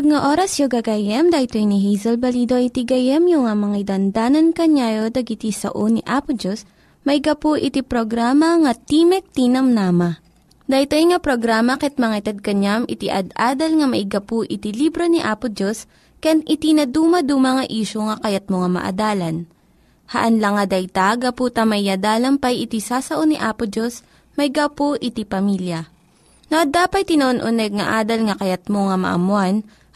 Naimbag nga oras yung gagayem, dahito ni Hazel Balido iti gayem yung nga mga dandanan kanyayo dagiti sao ni Apo Diyos, may gapu iti programa nga Timek Tinam Nama. Dahito nga programa ket mga itad kanyam iti ad-adal nga may gapu iti libro ni Apo Diyos, ken iti na dumaduma nga isyo nga kayat mo nga maadalan. Haan lang nga dayta, gapu tamayadalam pay iti sasao ni Apo Diyos, may gapu iti pamilya No, dapat tinon-uneg nga adal nga kayat mo nga maamuan,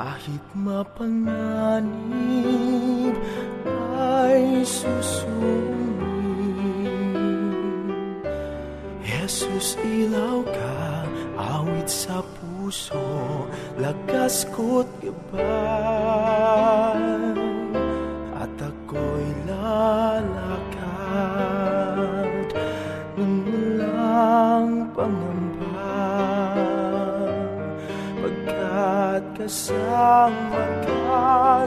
Kahit mapanganib ay susuming Jesus ilaw ka, awit sa puso, lakas ko't gabay Kasama ka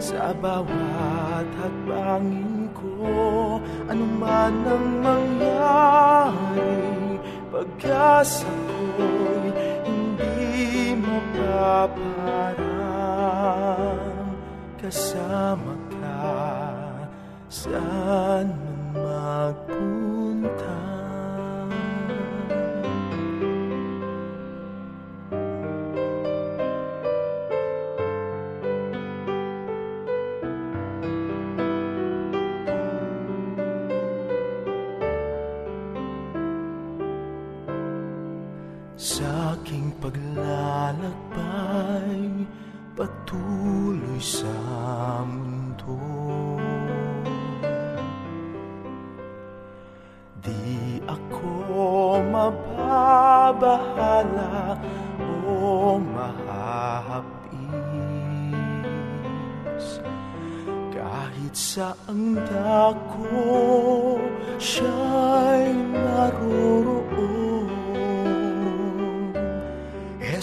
sa bawat hakbangin ko Ano man ang mangyari Pag-asa ko'y hindi mapaparang Kasama ka saan man magpunta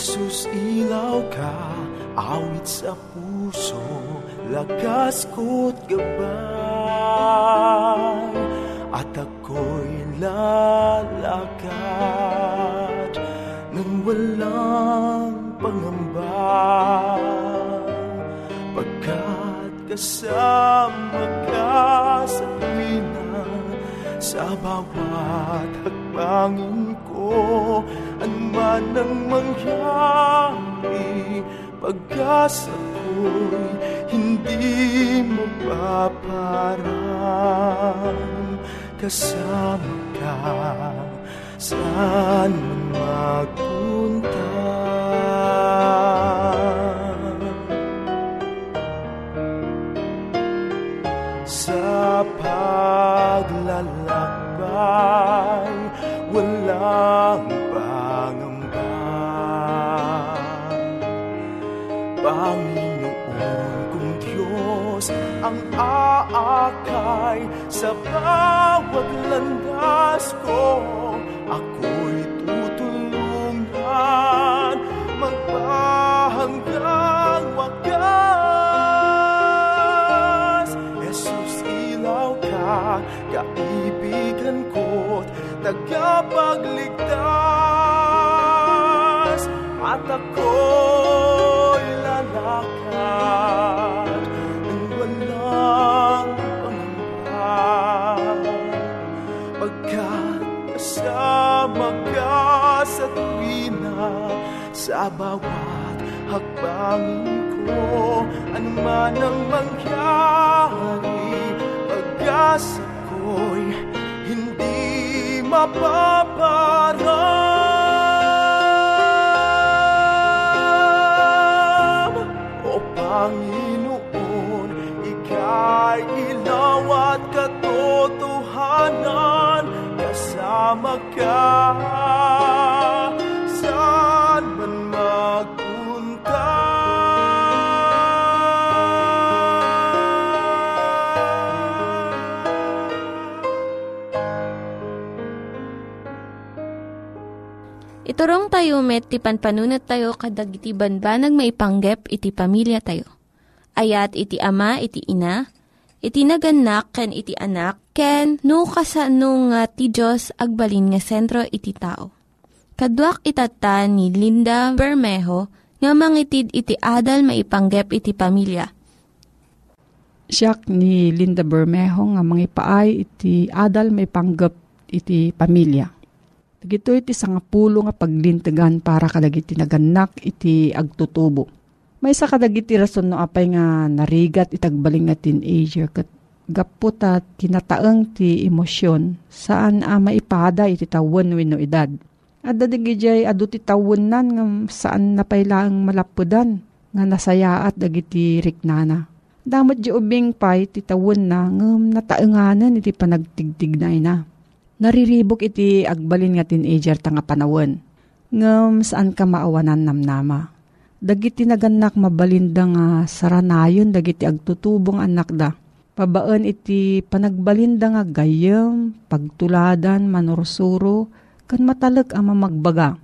Jesus, ilaw ka, awit sa puso, lakas ko't gabay, at ako'y lalakad ng walang pangamba. Pagkat kasama ka sa tuwina, sa bawat hagdan, bangin ko Ang mangyari Pag-asa ko'y hindi mapaparang Kasama ka saan man magpunta Sa paglalakbay sa bawat landas ko Ako'y tutulungan. Magpahanggang wakas Jesus, ilaw ka, kaibigan ko't tagapagligtas. At ako'y Sa bawat hakbangin ko Ano man ang mangyari Pag-asa ko'y hindi mapaparam O Panginoon, Ika'y ilaw at katotohanan Kasama ka Iturong tayo met, ti panpanunat tayo kadag iti banbanag maipanggep iti pamilya tayo. Ayat iti ama, iti ina, iti naganak, ken iti anak, ken no kasano nga ti Diyos agbalin nga sentro iti tao. Kaduak itata ni Linda Bermejo nga mangitid iti adal maipanggep iti pamilya. Siyak ni Linda Bermejo nga mangipaay iti adal may panggap iti pamilya. Dagito iti sangapulo nga paglintegan para kadagiti naganak iti agtutubo. May sa kadagiti rason no apay nga narigat itagbaling nga teenager kat gapot at kinataeng ti emosyon saan a maipada iti tawon wenno edad. At dadigijay adu ti tawon nan nga saan napailaang malapudan nga nasayaat dagiti riknana. Damot di ubing pay ti tawon na ngam nataenganan iti panagtigtignay na. Nariribok iti agbalin nga teenager ta nga panawon. Ngam saan ka maawanan namnama. Dagiti naganak mabalinda nga saranayon dagiti agtutubong anak da. Pabaan iti panagbalinda nga gayam, pagtuladan, manursuro, kan matalag ang mamagbaga.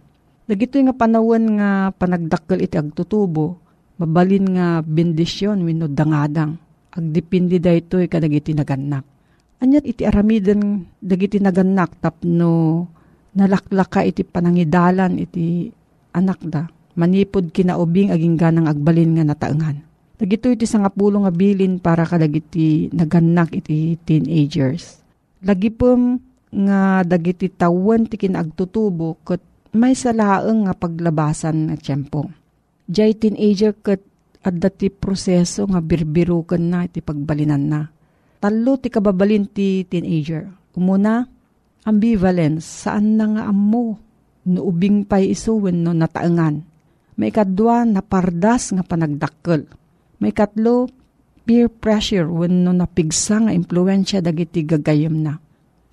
Dagito nga panawon nga panagdakkel iti agtutubo, mabalin nga bendisyon wenno dangadang. Agdipindi daytoy kadagiti naganak. Anyat iti aramiden dagiti naganak tapno nalaklaka iti panangidalan iti anak da. Manipod kinaubing aging ganang agbalin nga nataengan. Dagito iti sangapulo nga bilin para kadagiti naganak iti teenagers. Lagi pom nga dagiti tawon ti kinagtutubo ket may salaeng nga paglabasan nga tiyempo. Jay teenager ket adda ti proseso nga birbiruken na iti pagbalinan na. Talo ti kababalin ti teenager. Umuna, ambivalence, saan na nga ammo, no ubing pay isuwen no nataengan. May kadwa na pardas nga panagdakkel. May katlo, peer pressure when no napigsa nga impluensya dagiti gagayem na.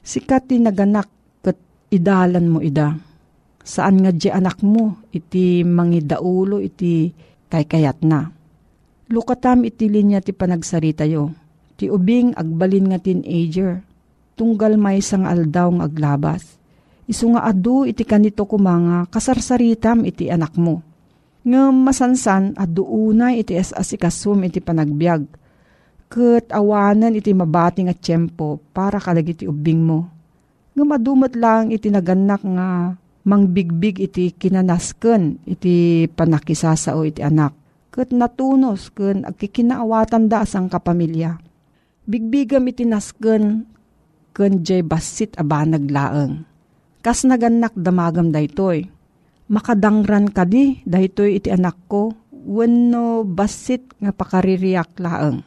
Sikat ti naganak kat idalan mo ida. Saan nga di anak mo iti mangidaulo iti kaykayat na. Lukatam iti linya ti panagsarita yo. Ti ubing agbalin nga teenager. Tunggal may sang aldaw nga aglabas. Isu nga adu iti kanito kumanga kasarsaritam iti anak mo. Nga masansan adu unay iti asikasum iti panagbiag. Kat awanan iti mabati nga tiyempo para kalagiti ubing mo. Nga madumot lang iti naganak nga mangbigbig iti kinanasken iti panakisasao iti anak. Kat natunos ken agkikinaawatan da asang kapamilya. Bigbigam iti nasken ken jay basit abanag laeng. Kas naganak damagam daytoy. Makadangran ka di, daytoy iti anak ko, wenno basit nga pakaririyak laeng.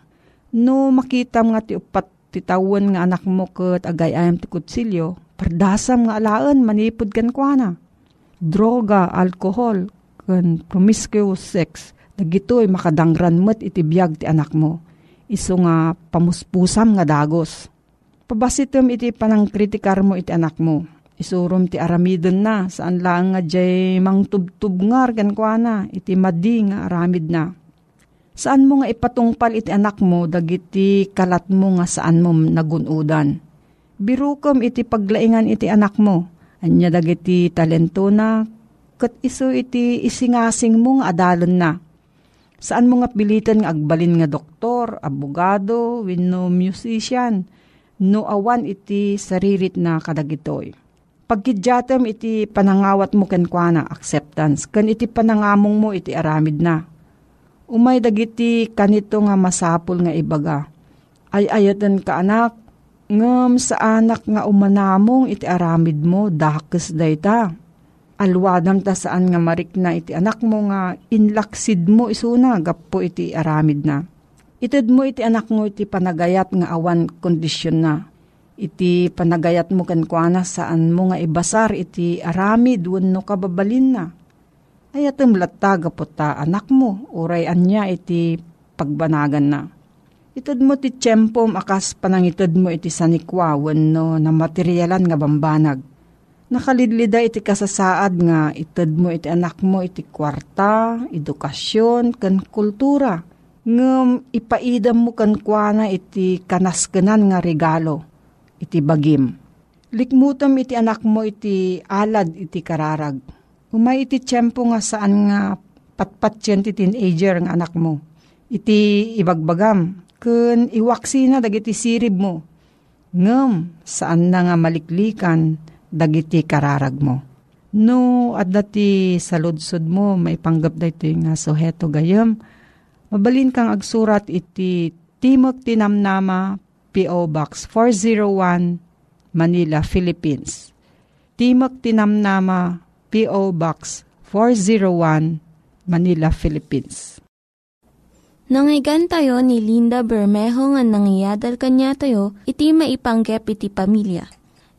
No makitam nga ti upat titawan nga anak mo ket agayayam ti kutsilyo, pardasam nga alaan manipod kan kuana. Droga, alkohol, kan promiscuous sex, dagitoy makadangran met iti biyag ti anak mo. Iso nga pamuspusam nga dagos. Pabasitem iti panang kritikar mo iti anak mo Isurum ti aramidon na, saan lang nga jay mang tubtubngar kan kwa na, iti madi nga aramid na. Saan mo nga ipatungpal iti anak mo, dagiti kalat mo nga saan mo nagunudan. Birukom iti paglaingan iti anak mo, anya dagiti talento na, kat iso iti isingasing mo nga adalon na. Saan mo nga pilitan nga agbalin nga doktor, abogado, wenno musician, no awan iti saririt na kadagitoy Pagkidyatem iti panangawat mo ken kuana acceptance, ken iti panangamong mo iti aramid na. Umay dagiti kanito nga masapul nga ibaga. Ay ayatan ka anak, ngem sa anak nga umanamong iti aramid mo, dakes dayta. Alwadam ta saan nga marik na iti anak mo nga inlaksid mo isuna, gapo iti aramid na. Itid mo iti anak mo iti panagayat nga awan kondisyon na iti panagayat mo kan kuana saan mo nga ibasar iti aramid wenno kababalin na. Ay atem lataga po ta anak mo, uray anya iti pagbanagan na. Itod mo ti tiyempo akas panangitod mo iti sanikwa wenno na materyalan nga bambanag. Nakalidlida iti kasasaad nga itod mo iti anak mo iti kwarta, edukasyon, kan kultura. Ngem ipaidam mo kan kuana iti kanaskenan nga regalo iti bagim. Likmutom iti anak mo iti alad iti kararag. Umay iti tiyempo nga saan nga patpat yan ti teenager nga anak mo. Iti ibagbagam. Kun iwaksi na dagiti sirib mo. Ngem saan na nga maliklikan dagiti kararag mo. No, at dati sa ludsod mo, may panggap da ito nga suheto gayam. Mabalin kang agsurat iti Timok Tinamnama, P.O. Box 401, Manila, Philippines. Timok Tinamnama, P.O. Box 401, Manila, Philippines. Nangyigan tayo ni Linda Bermejo nga nangyadal kanya tayo, iti maipanggep iti pamilya.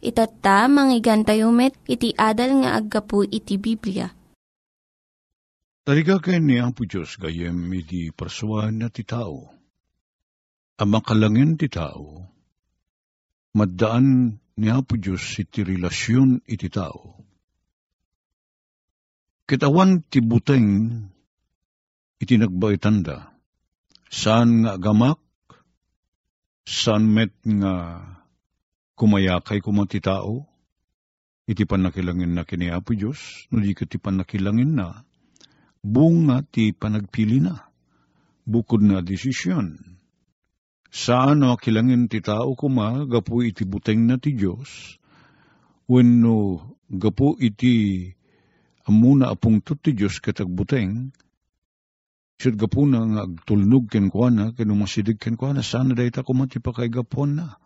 Itatta, manggigan tayo met, iti adal nga aggapu iti Biblia. Taliga kayo ni Apo Diyos gayem iti parsuan na ti tao ang makalangin ti tao, maddaan ni Apo Diyos iti relasyon iti tao. Kitawan ti buteng iti nagbaitanda, saan nga gamak, saan met nga kumayakay kumati tao, iti panakilangin na kini Apo Diyos, no di ti panakilangin na, bunga ti panagpili na, bukod na desisyon. Saan no kilangin ti tao kuma, gapu iti buteng na ti Diyos, wenno gapu iti amuna apong ti Diyos katagbuteng, Siyad gapu na nga agtulnog ken kwa na, ken umasidig ken kwa na, sana dahi ta kumati pa kay gapon na.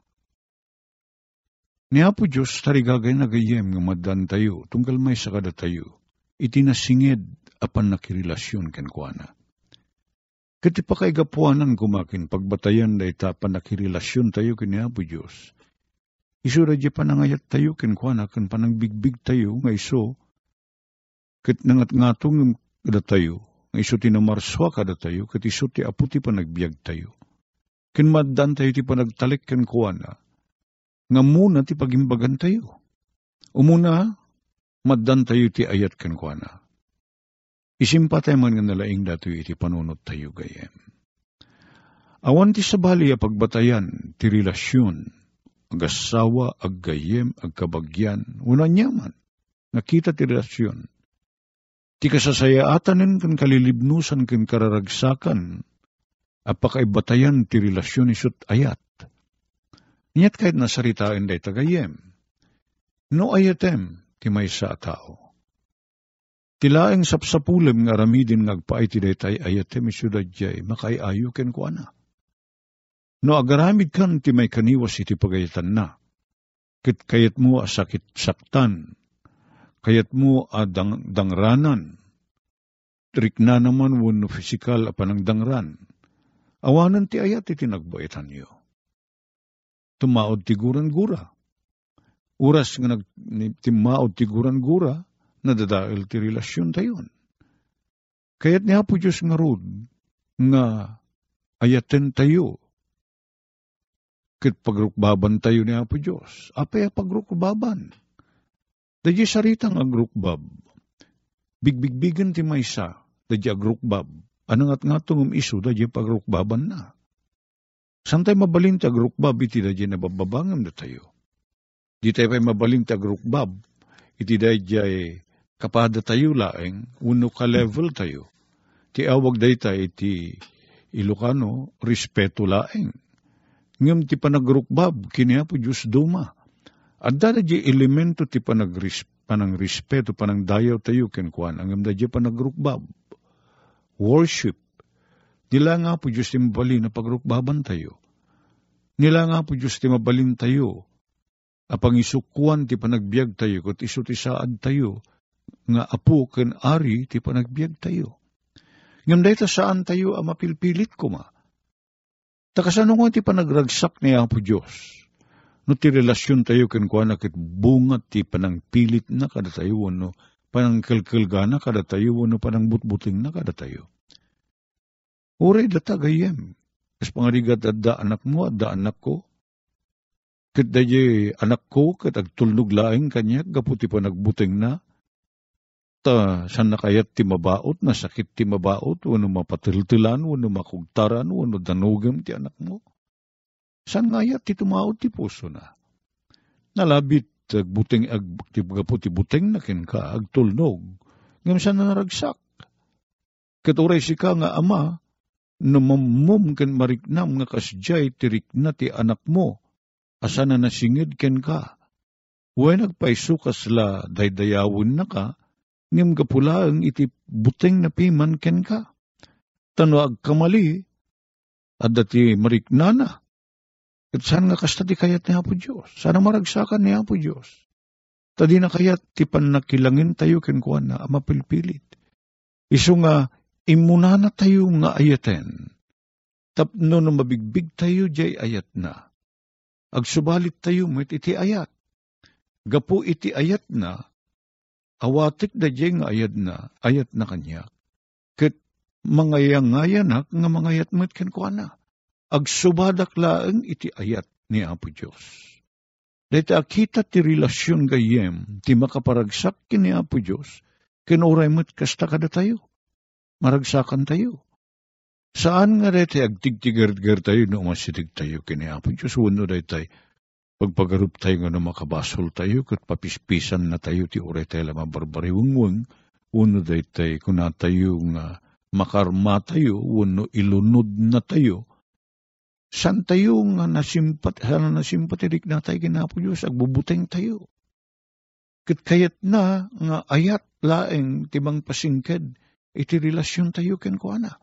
Ni Apo Diyos tarigagay na gayem nga madan tayo, tunggal may sakada tayo, iti nasingid apan nakirelasyon ken kwa na. Kati pa kay gapuanan kumakin, pagbatayan da ita panakirelasyon tayo kini Apo Diyos. Iso radya panangayat tayo kin kuana, kan panangbigbig tayo, nga iso, kat nangat ngatong kada tayo, nga iso tinamarswa kada tayo, kat iso ti apo ti panagbiag tayo. Kin maddan tayo ti panagtalik kin kuana, nga muna ti pagimbagan tayo. Umuna, maddan tayo ti ayat kin kuana Isimpatay man nga nalaing dato iti panunot tayo gayem. Awan ti sabali a pagbatayan ti relasyon agasawa, aggayem, agkabagyan, una nyaman, nakita ti relasyon. Ti kasasayaatanin kan kalilibnusan kan kararagsakan, apakaibatayan ti relasyon isut ayat. Niyat kahit nasaritain day tagayem, no ayatem ti may sa tao. Tilaeng sapsapulem nga ramidin ngagpaay ti daytay ayatem isyudad jay makaiayo ken kuana. No agaramid kan ti may kaniwas iti pagayatan na. Kit kayat mo asakit saktan, kayat mo adang dangranan, trik na naman wano fisikal apanang dangran. Awanan ti ayat iti nagbaitan niyo. Tumaod ti guran-gura. Uras nga nag, timaod ti guran-gura, nadadail ti relasyon tayon. Kayat niya po Diyos nga rod, nga ayaten tayo, Ket pagrukbaban tayo ni Apo Diyos. Apay pagrukbaban. Dadya saritang agrukbab. Bigbigbigan ti maysa. Dadya agrukbab. Anong at nga tungum iso, dadya pagrukbaban na. Santay mabalin ti agrukbab, iti dadya nabababangam na tayo. Di tayo pa'y mabalin ti agrukbab, iti dadya kapada tayo laeng, uno ka level tayo. Ti awag day tayo iti Ilocano, respeto laeng ngem ti panagrukbab kini po Diyos duma. At dada di elemento ti panagris, panang respeto, panang dayaw tayo kenkwan, ang da di panagrukbab. Worship. Nila nga po Diyos ti mabali na pagrukbaban tayo. Nila nga po Diyos ti mabalin tayo. Apang isukuan ti panagbiag tayo, kat iso ti saad tayo, nga apo ken ari ti panagbiag tayo. Ngam dahil saan tayo ang mapilpilit ko ma. Takasano ko ti panagragsak ni Apo Diyos. No ti relasyon tayo ken kwa na kit bunga ti panang pilit na kada tayo no panang kalkalgana kada tayo no panang butbuting na kada tayo. Uri data gayem. Kas pangarigat adda anak mo, adda anak ko. Kit daye anak ko, kat agtulnog laing kanya, gaputi pa nagbuting na, ta san nakayat ti mabaot, nasakit ti mabaot, wano mapatiltilan, wano makugtaran, wano danugam ti anak mo. San ngayat ti tumaot ti puso na. Nalabit agbuting ag ti ti buting na kin ka agtulnog. Ngam san na naragsak. Katuray si ka nga ama, namamum ken mariknam nga kasjay tirik na ti anak mo, asa na nasingid ken ka. Huwag nagpaisukas la daydayawin na ka, ngem gapulaang iti buteng na piman ken ka. Tano agkamali, at dati mariknana. At saan nga kasta ti kayat ni Apo Diyos? Sana maragsakan ni Apo Diyos. Tadi na kayat ti panakilangin tayo ken kuan na mapilpilit. Iso nga imuna na tayo nga ayaten. Tapno na mabigbig tayo jay ayat na. Agsubalit tayo met iti ayat. Gapo iti ayat na, awatik da jeng ayat na, ayat na kanya. Ket mangayangayanak nga mangayat met ken. Agsubadak laeng iti ayat ni Apo Diyos. Dahil akita ti relasyon gayem, ti makaparagsak kini Apo Diyos, kinuray mo't kasta kada tayo. Maragsakan tayo. Saan nga dahil agtigtigar-gar tayo no masitig tayo kini Apo Diyos, wano dahil tayo. Pagpagarup tayo nga makabasol tayo, kat papispisan na tayo ti uray tayo lamang barbariwangwang, uno day tayo, kuna tayo nga makarma tayo, uno ilunod na tayo, san tayo nga nasimpat, sana nasimpatirik na tayo kinapo Diyos, agbubuteng tayo. Kat kayat na nga ayat laeng tibang pasingked, iti relasyon tayo ken ko ana.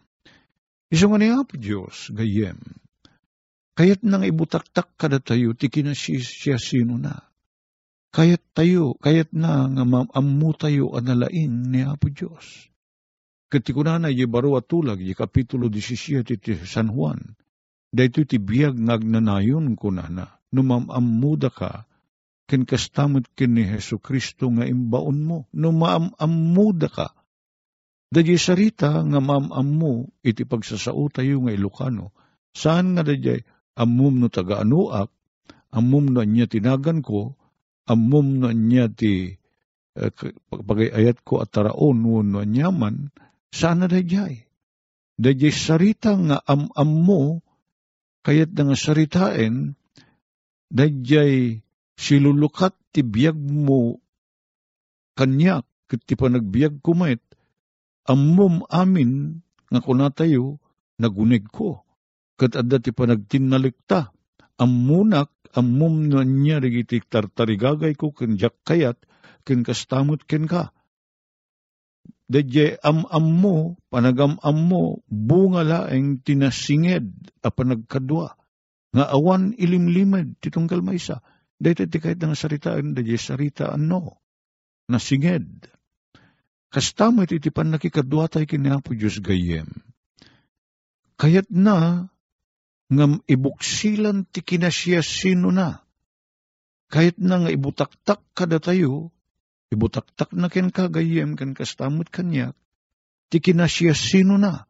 Iso nga niya po Diyos, gayem, Kayat nang ibutaktak kada tayo, ti kinasya sino na. Kayat tayo, kayat na nga maamu tayo analain ni Apo Diyos. Katiko na baro atulag, y kapitulo 17 ti San Juan, dahito ti biyag ngagnanayon ko na na, numamamuda ka, ken kastamot ken ni Heso Kristo nga imbaon mo, numamamuda ka. Dadya sarita nga maamamu, iti pagsasao tayo nga Ilocano, saan nga dadya amum no taga anuak, amum no niya tinagan ko, amum no niya ti eh, pagayat ko at taraon no nyaman, sana dayjay. Dayjay sarita nga am-am mo, kayat nga saritain, Dayjay silulukat ti biyag mo kanyak ket ti panagbiag kumait ammom amin nga kunatayo nagunig ko ket adda ti panagtinnalikta ammunak ammom no niya rigiti tartarigagay ko ken kayat ken kastamot ken ka Dadya am-am panagam-am mo, bunga laeng tinasinged a panagkadwa. Nga awan ilimlimad titong kalmaysa. Dahil ti kahit nga saritaan, dadya sarita ano, nasinged. Kastamot iti pan nakikadwa tayo kinapo Diyos gayem. Kayat na, ngam ibuksilan ti kinasya sino na. Kahit na nga ibutaktak kada tayo, Ibutaktak na ken kagayem ken kastamot kanyak, ti kinasya sino na.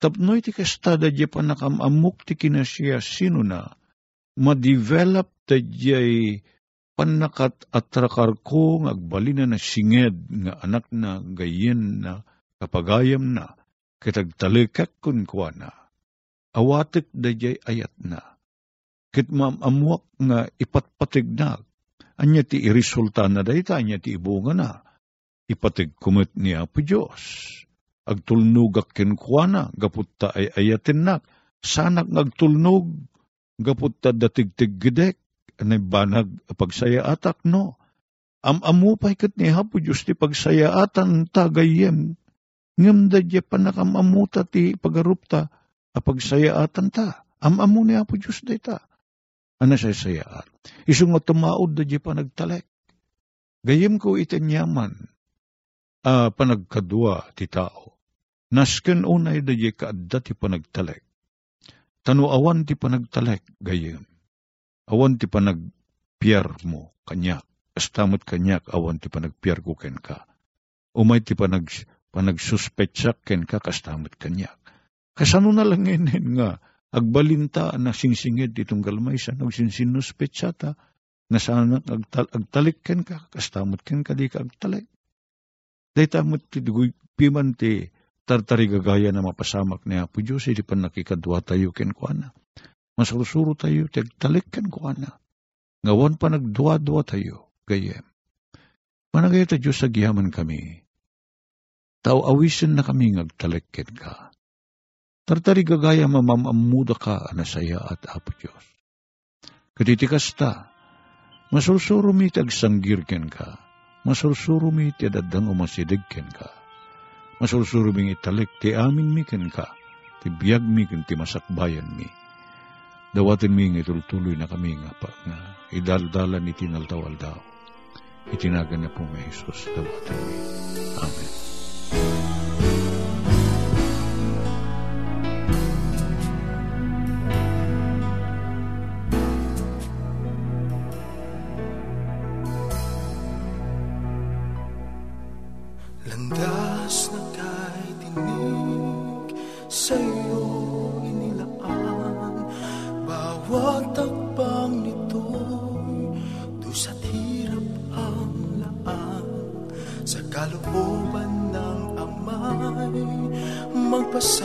Tapnoy ti kastada di pa nakamamuk ti kinasya sino na, ma-develop ta di panakat atrakar ko ng agbalina na singed nga anak na gayen na kapagayam na kitagtalikak kun kwa na. Awatik da ayat na. Kit mamamuak nga ipatpatig na Anya ti irisulta na dayta, anya ti ibunga na. Ipatig kumit ni Apo Diyos. Agtulnugak kinkwana, gaputta ay ayatin na. Sanak ngagtulnog, gaputta datigtig gidek, anay banag pagsaya atak no. Am-amu pa ikat ni Apo Diyos ti pagsaya atan tagayem. Ngam da di panakamamuta ti pagarupta, apagsaya atan ta. Am-amu ni Apo Diyos dayta ana say sayaan. Isu nga tumaod da di pa nagtalek. Gayem ko itanyaman, uh, panagkadwa ti tao. Nasken unay da di kaadda ti panagtalek. Tano awan ti panagtalek, gayem. Awan ti panagpiyar mo, kanyak. Astamot kanyak, awan ti panagpiyar ko ken ka. Umay ti panag, panagsuspetsak ken ka, kastamot kanyak. Kasano na lang nga, agbalinta na singsingid itong galmaysan, og sinsinus petsata, na sana agtal, agtalik ken ka, kastamot ken ka di ka agtalik. Day tamot ti piman ti tartari gagaya na mapasamak ni Apo Diyos, hindi pa nakikadwa tayo ken ko na. Masurusuro tayo, ti agtalik ken ko na. Ngawan pa nagdwa-dwa tayo, gayem. Managay ta Diyos sa giyaman kami. Tao awisin na kami ngagtalik ken ka Tartari gagaya mamamamuda ka anasaya at apo Diyos. Katitikas ta, masursuro mi tagsanggirken ka, masursuro mi ti dadang umasidigken ka, masursuro mi italik ti amin mi ken ka, ti biyag mi ken ti masakbayan mi. Dawatin mi nga itultuloy na kami nga pa nga idaldalan iti naltawal daw. Itinagan na po may Jesus, dawatin mi. Amen.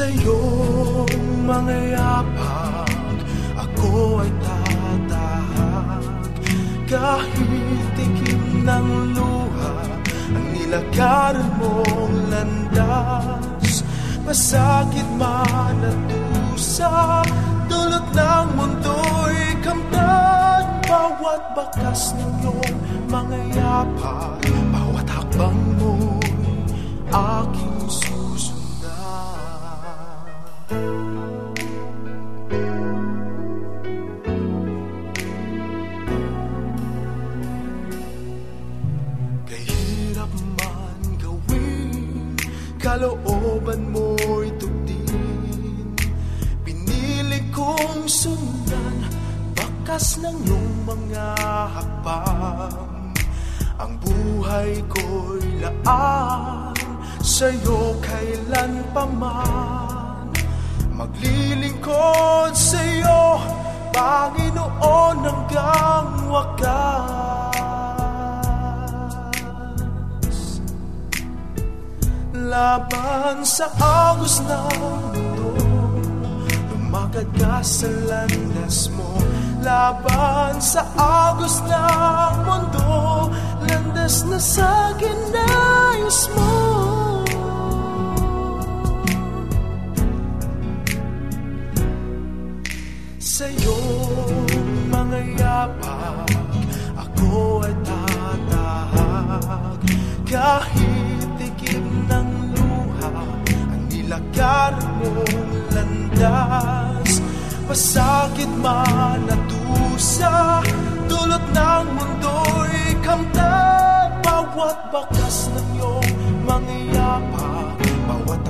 Sa iyong mga yapak Ako ay tatahak Kahit ikim ng luha Ang nilakaran mong landas. Masakit man at dusa Dulot ng mundo'y kamtan. Bawat bakas ng iyong mga yapak Bawat hakbang mo'y aking Bakas ng iyong mga hakbang. Ang buhay ko'y laan Sa'yo kailan pa man Maglilingkod sa'yo. Panginoon hanggang wakas. Laban sa agos ng mundo Lumakad ka sa landas mo Laban sa agos ng mundo Landas na sa ginayos mo. Sa'yo mga yapak Ako ay tatahag Kahit tikip ng luha Ang nilakar mong landas. Pasakit man at dusa Dulot ng mundo'y kamtan. Bawat bakas ng iyong mga yapak Bawat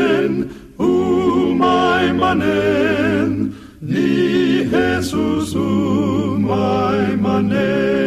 manen, ni Jesus umay manen.